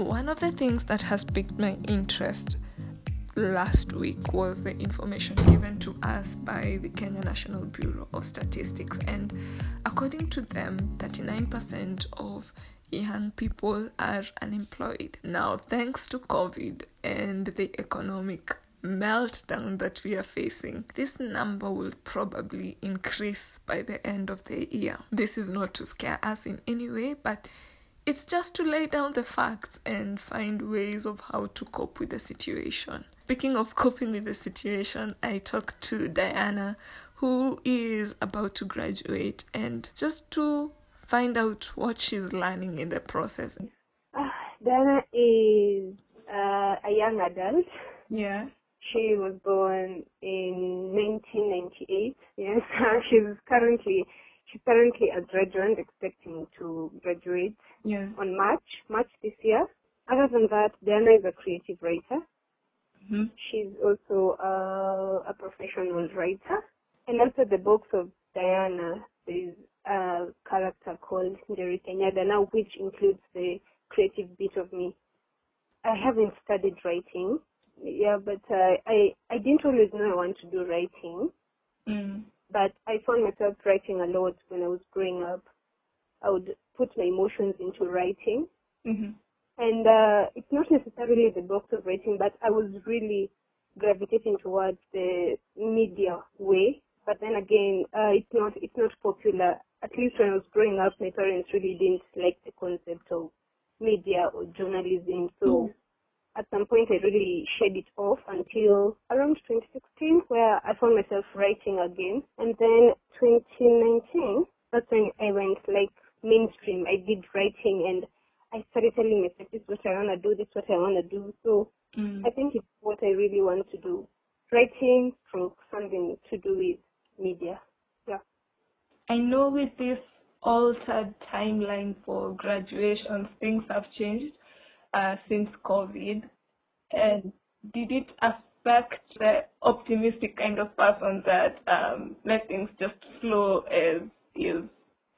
One of the things that has piqued my interest last week was the information given to us by the Kenya National Bureau of Statistics. And according to them, 39% of young people are unemployed. Now, thanks to COVID and the economic meltdown that we are facing, this number will probably increase by the end of the year. This is not to scare us in any way, but it's just to lay down the facts and find ways of how to cope with the situation. Speaking of coping with the situation, I talked to Diana, who is about to graduate, and just to find out what she's learning in the process. Uh, Diana is uh, a young adult. Yeah. She was born in 1998. Yes, she's currently currently a graduate, expecting to graduate Yeah. on March March this year. Other than that, Diana is a creative writer. hmm She's also uh, a professional writer. And also the box of Diana, there's a character called Njeri Kenyatta now, which includes the creative bit of me. I haven't studied writing, yeah, but uh, I I didn't always know I want to do writing, Mm. But I found myself writing a lot when I was growing up. I would put my emotions into writing, hmm and uh, it's not necessarily the box of writing, but I was really gravitating towards the media way. But then again, uh, it's not it's not popular. At least when I was growing up, my parents really didn't like the concept of media or journalism. So at some point, I really shed it off until around 2016, where I found myself writing again. And then 2019, that's when I went like mainstream. I did writing and I started telling myself, this is what I want to do, this is what I want to do. So Mm. I think it's what I really want to do. Writing from something to do with media. Yeah. I know with this altered timeline for graduations, things have changed uh, since COVID. And did it affect the optimistic kind of person that um, let things just flow as is?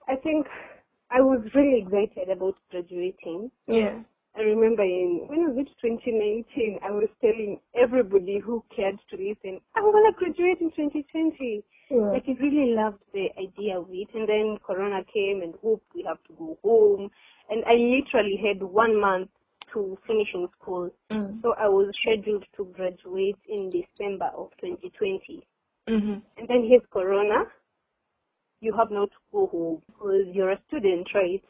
I think I was really excited about graduating. Yeah. I remember in, when was it 2019, I was telling everybody who cared to listen, I'm going to graduate in 2020. Like I really loved the idea of it. And then Corona came and whoop, we have to go home. And I literally had one month to finish in school. Mm. So I was scheduled to graduate in December of 2020. hmm And then here's Corona. You have not to go home because you're a student, right?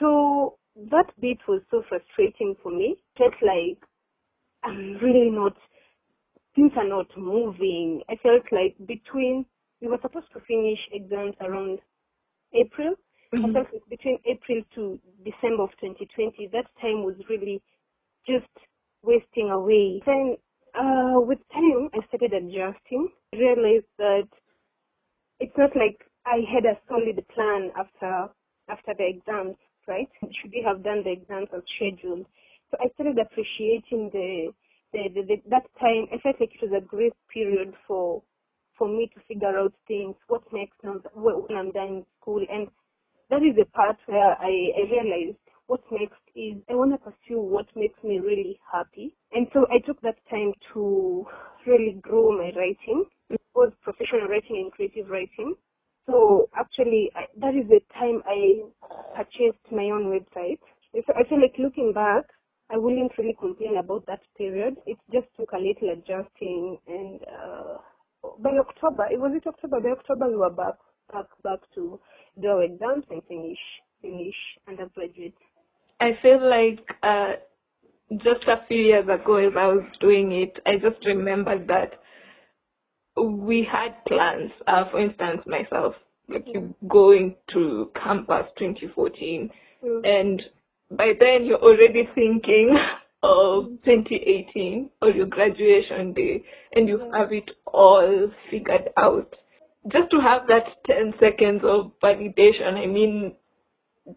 So that bit was so frustrating for me. Felt like I'm really not, things are not moving. I felt like between, we were supposed to finish exams around April. I Mhm. felt like between April December of 2020, that time was really just wasting away. Then, uh, with time, I started adjusting. I realized that it's not like I had a solid plan after after the exams, right? Should we have done the exams as scheduled? So I started appreciating the, the, the, the that time. I felt like it was a great period for for me to figure out things. What next when I'm done in school, and that is the part where I, I realized what next is I want to pursue what makes me really happy. And so I took that time to really grow my writing, both professional writing and creative writing. So actually, I, that is the time I purchased my own website. So I feel like looking back, I wouldn't really complain about that period. It just took a little adjusting, and uh, by October, it was it October. By October, we were back, back, back to do our exams and finish, finish undergraduate. I feel like uh, just a few years ago, as I was doing it, I just remembered that we had plans. Uh, for instance, myself, like you going to campus 2014, Mm. and by then you're already thinking of 2018 or your graduation day, and you have it all figured out. Just to have that 10 seconds of validation, I mean,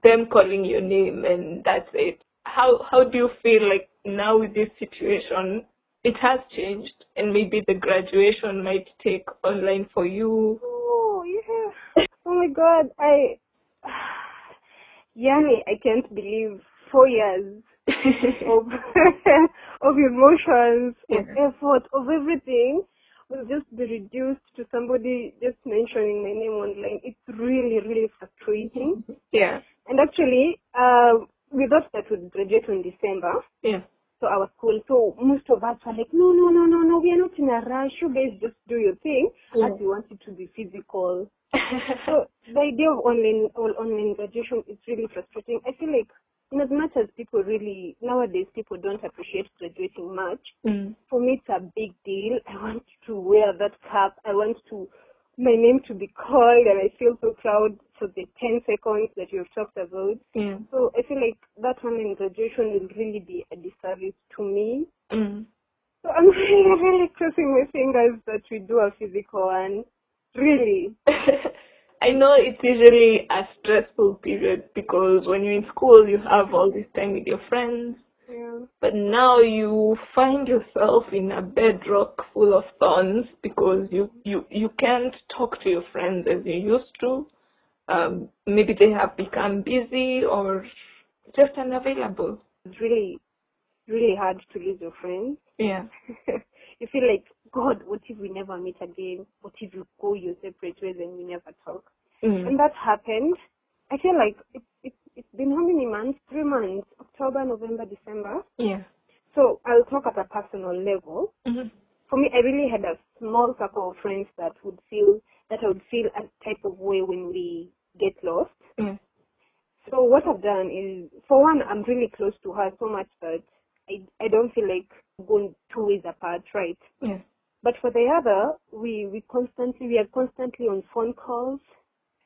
them calling your name and that's it. How how do you feel like now with this situation? It has changed, and maybe the graduation might take online for you. Oh yeah. Oh my God, I. Yani, I can't believe four years of of emotions, of effort, of everything will just be reduced to somebody just mentioning my name online. It's really, really frustrating. yeah. And actually, uh, we thought that we'd graduate in December, Yeah. so our school. So most of us were like, no, no, no, no, no, we are not in a rush. You guys just do your thing. Yeah. As we want it to be physical. So the idea of online online graduation is really frustrating. I feel like in as much as people really nowadays people don't appreciate graduating much, Mm. for me it's a big deal. I want to wear that cap. I want to my name to be called and I feel so proud for the ten seconds that you've talked about. Yeah. So I feel like that one in graduation will really be a disservice to me. Mm. So I'm really, really crossing my fingers that we do a physical one. Really. I know it's usually a stressful period because when you're in school, you have all this time with your friends. But now you find yourself in a bedrock full of thorns because you, you, you can't talk to your friends as you used to. Um, maybe they have become busy or just unavailable. It's really, really hard to lose your friends. Yeah. you feel like, God, what if we never meet again? What if you go your separate ways and we never talk? Mm. And that happened. I feel like it, it, it's been how many months? Three months. October, November, December. Yeah. So I'll talk at a personal level. hmm For me, I really had a small circle of friends that would feel, that I would feel a type of way when we get lost. Yeah. So what I've done is, for one, I'm really close to her so much that I, I don't feel like going two ways apart, right? Yeah. But for the other, we, we constantly, we are constantly on phone calls.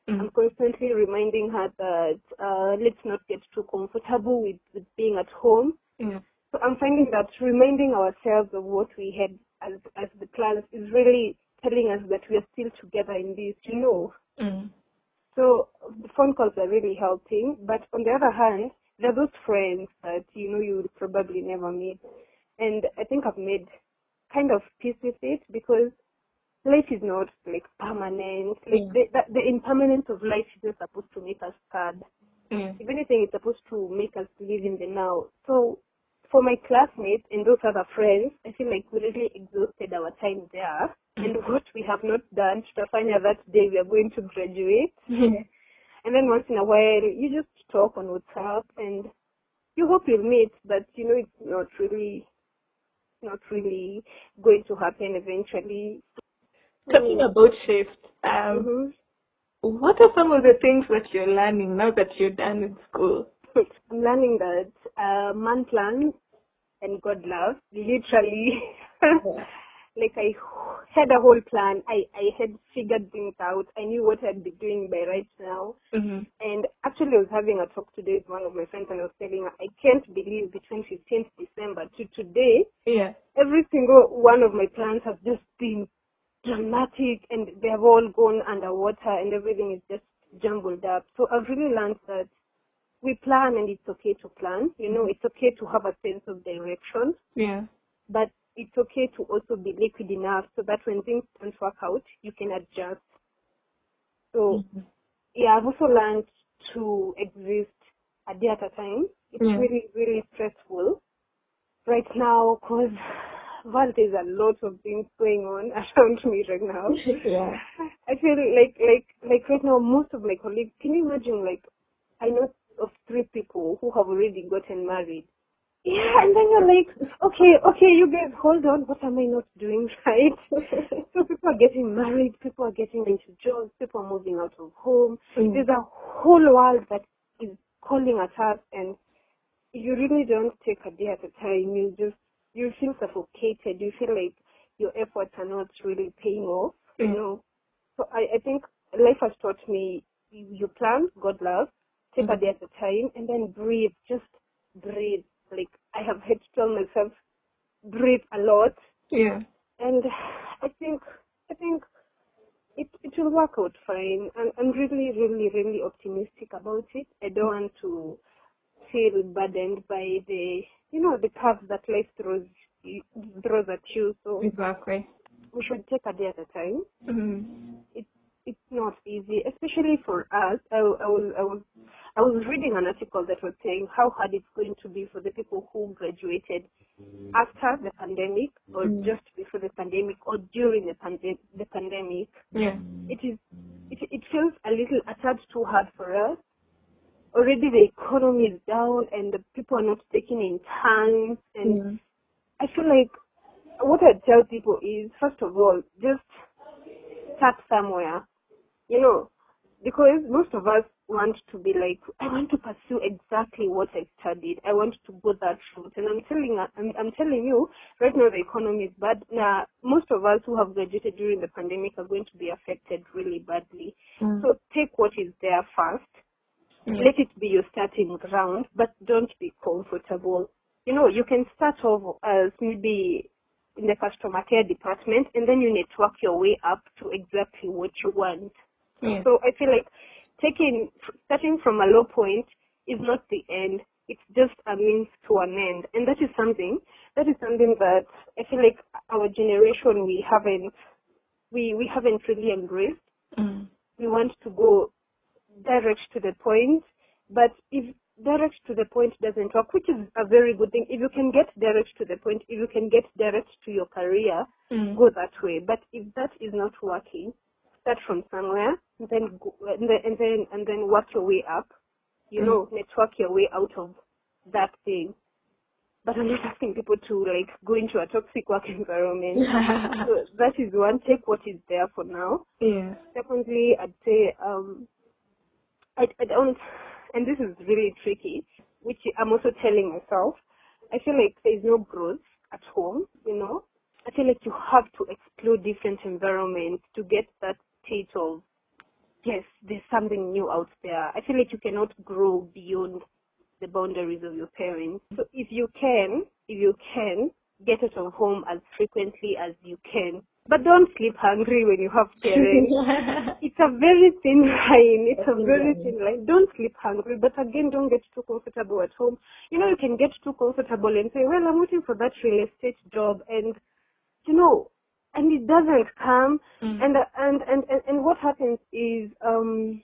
Mm. I'm constantly reminding her that uh, let's not get too comfortable with, with being at home. Yeah. So I'm finding that reminding ourselves of what we had as, as the plans is really telling us that we are still together in this, you know. Mm. So the phone calls are really helping. But on the other hand, there are those friends that you know you will probably never meet. And I think I've made kind of peace with it because life is not like permanent. Like Yeah. the, the, the impermanence of life is not supposed to make us sad. Yeah. If anything, it's supposed to make us live in the now. So for my classmates and those other friends, I feel like we really exhausted our time there. Mm. And what we have not done, tutafanya that day we are going to graduate. Mm-hmm. And then once in a while, you just talk on WhatsApp and you hope you'll meet, but you know it's not really, not really going to happen eventually. Talking about shift, um, Mhm. what are some of the things that you're learning now that you're done with school? I'm learning that uh, man plans and God loves. Literally, like I had a whole plan. I, I had figured things out. I knew what I'd be doing by right now. Mm-hmm. And actually, I was having a talk today with one of my friends, and I was telling her, I can't believe between 15th December to today, Yeah. every single one of my plans have just been dramatic, and they have all gone underwater, and everything is just jumbled up. So I've really learned that we plan, and it's okay to plan. You know, it's okay to have a sense of direction, Yeah. but it's okay to also be liquid enough so that when things don't work out, you can adjust. So Mhm. yeah, I've also learned to exist a day at a time. It's Yeah. really, really stressful right now because well, there's a lot of things going on around me right now. yeah. I feel like, like, like right now, most of my colleagues. Can you imagine? Like, I know of three people who have already gotten married. Yeah, and then you're like, okay, okay, you guys, hold on. What am I not doing right? so people are getting married, people are getting into jobs, people are moving out of home. Mm. There's a whole world that is calling at us, and you really don't take a day at a time. You just you feel suffocated. You feel like your efforts are not really paying off. You Mm. know. So I I think life has taught me you you plan, God love, take a Mhm. day at a time, and then breathe. Just breathe. Like I have had to tell myself, breathe a lot, Yeah. and I think I think it it will work out fine. I'm I'm really really really optimistic about it. I don't want to feel burdened by the you know the curves that life throws throws at you. So Exactly. we should take a day at a time. Mm-hmm. It's it's not easy, especially for us. I, I will I will I was reading an article that was saying how hard it's going to be for the people who graduated after the pandemic or Mm. just before the pandemic or during the, pande- the pandemic. Yeah. It is, it, it feels a little, a tad too hard for us. Already the economy is down and the people are not taking in time and Mm. I feel like what I tell people is, first of all, just start somewhere, you know, because most of us want to be like, I want to pursue exactly what I studied. I want to go that route. And I'm telling, I'm, I'm telling you, right now the economy is bad. Now, most of us who have graduated during the pandemic are going to be affected really badly. Mm. So take what is there first Yeah. let it be your starting ground, but don't be comfortable. You know, you can start off as maybe in the customer care department and then you network your way up to exactly what you want. Yeah. So I feel like taking, starting from a low point is not the end. It's just a means to an end. And that is something, that is something that I feel like our generation, we haven't, we, we haven't really embraced Mm. we want to go direct to the point. But if direct to the point doesn't work, which is a very good thing, if you can get direct to the point, if you can get direct to your career, Mm. go that way. But if that is not working, start from somewhere, and then go, and then and then and then work your way up. You Mm. know, network your way out of that thing. But I'm not asking people to like go into a toxic work environment. so that is one. Take what is there for now. yeah. Secondly, I'd say um, I, I don't, and this is really tricky, which I'm also telling myself. I feel like there is no growth at home. You know, I feel like you have to explore different environments to get that state of yes, there's something new out there. I feel like you cannot grow beyond the boundaries of your parents. So if you can, if you can, get out of home as frequently as you can. But don't sleep hungry when you have parents. It's a very thin line. It's a very thin line. Don't sleep hungry, but again, don't get too comfortable at home. You know, you can get too comfortable and say, well, I'm waiting for that real estate job and, you know, and it doesn't come. Mm. And, and, and, and, and what happens is, um,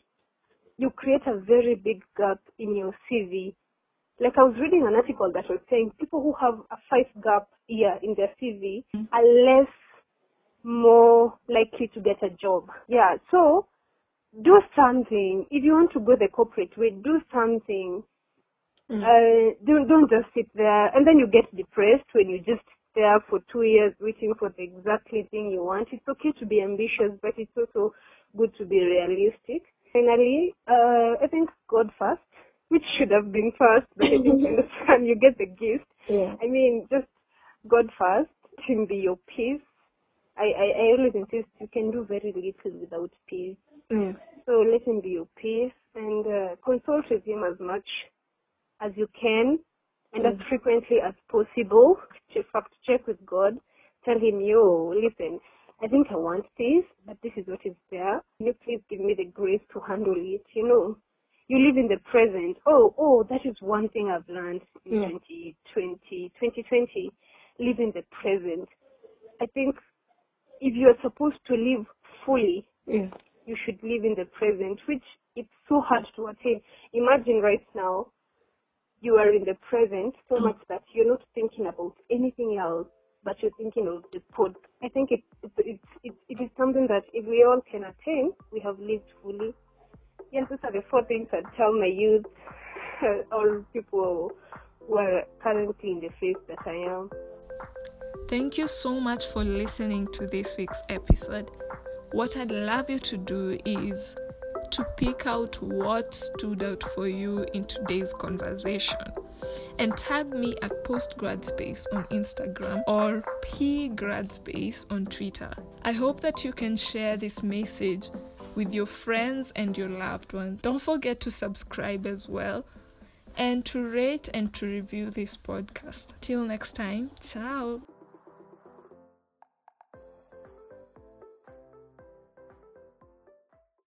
you create a very big gap in your CV. Like I was reading an article that was saying people who have a five gap year in their CV Mm. are less more likely to get a job. Yeah, so do something. If you want to go the corporate way, do something. Mm. Uh, don't don't just sit there and then you get depressed when you just there for two years waiting for the exactly thing you want. It's okay to be ambitious, but it's also good to be realistic. Finally, uh, I think God first, which should have been first, but I think you understand, you get the gist. yeah. I mean, just God first, him be your peace. I, I, I always insist you can do very little without peace. Yeah. So let him be your peace and uh, consult with him as much as you can and as Mm. frequently as possible. Check, fact check with God. Tell him, yo, listen, I think I want this, but this is what is there. Can you please give me the grace to handle it? You know, you live in the present. Oh, oh, that is one thing I've learned in Yeah. 2020, 2020. Live in the present. I think if you're supposed to live fully, Yeah. you should live in the present, which it's so hard to attain. Imagine right now, you are in the present so Mm. much that you're not thinking about anything else, but you're thinking of the pod. I think it, it, it, it, it is something that if we all can attain, we have lived fully. Yes, these are the four things I'd tell my youth, all people who are currently in the phase that I am. Thank you so much for listening to this week's episode. What I'd love you to do is to pick out what stood out for you in today's conversation and tag me at postgradspace on Instagram or pgradspace on Twitter. I hope that you can share this message with your friends and your loved ones. Don't forget to subscribe as well and to rate and to review this podcast. Till next time, ciao.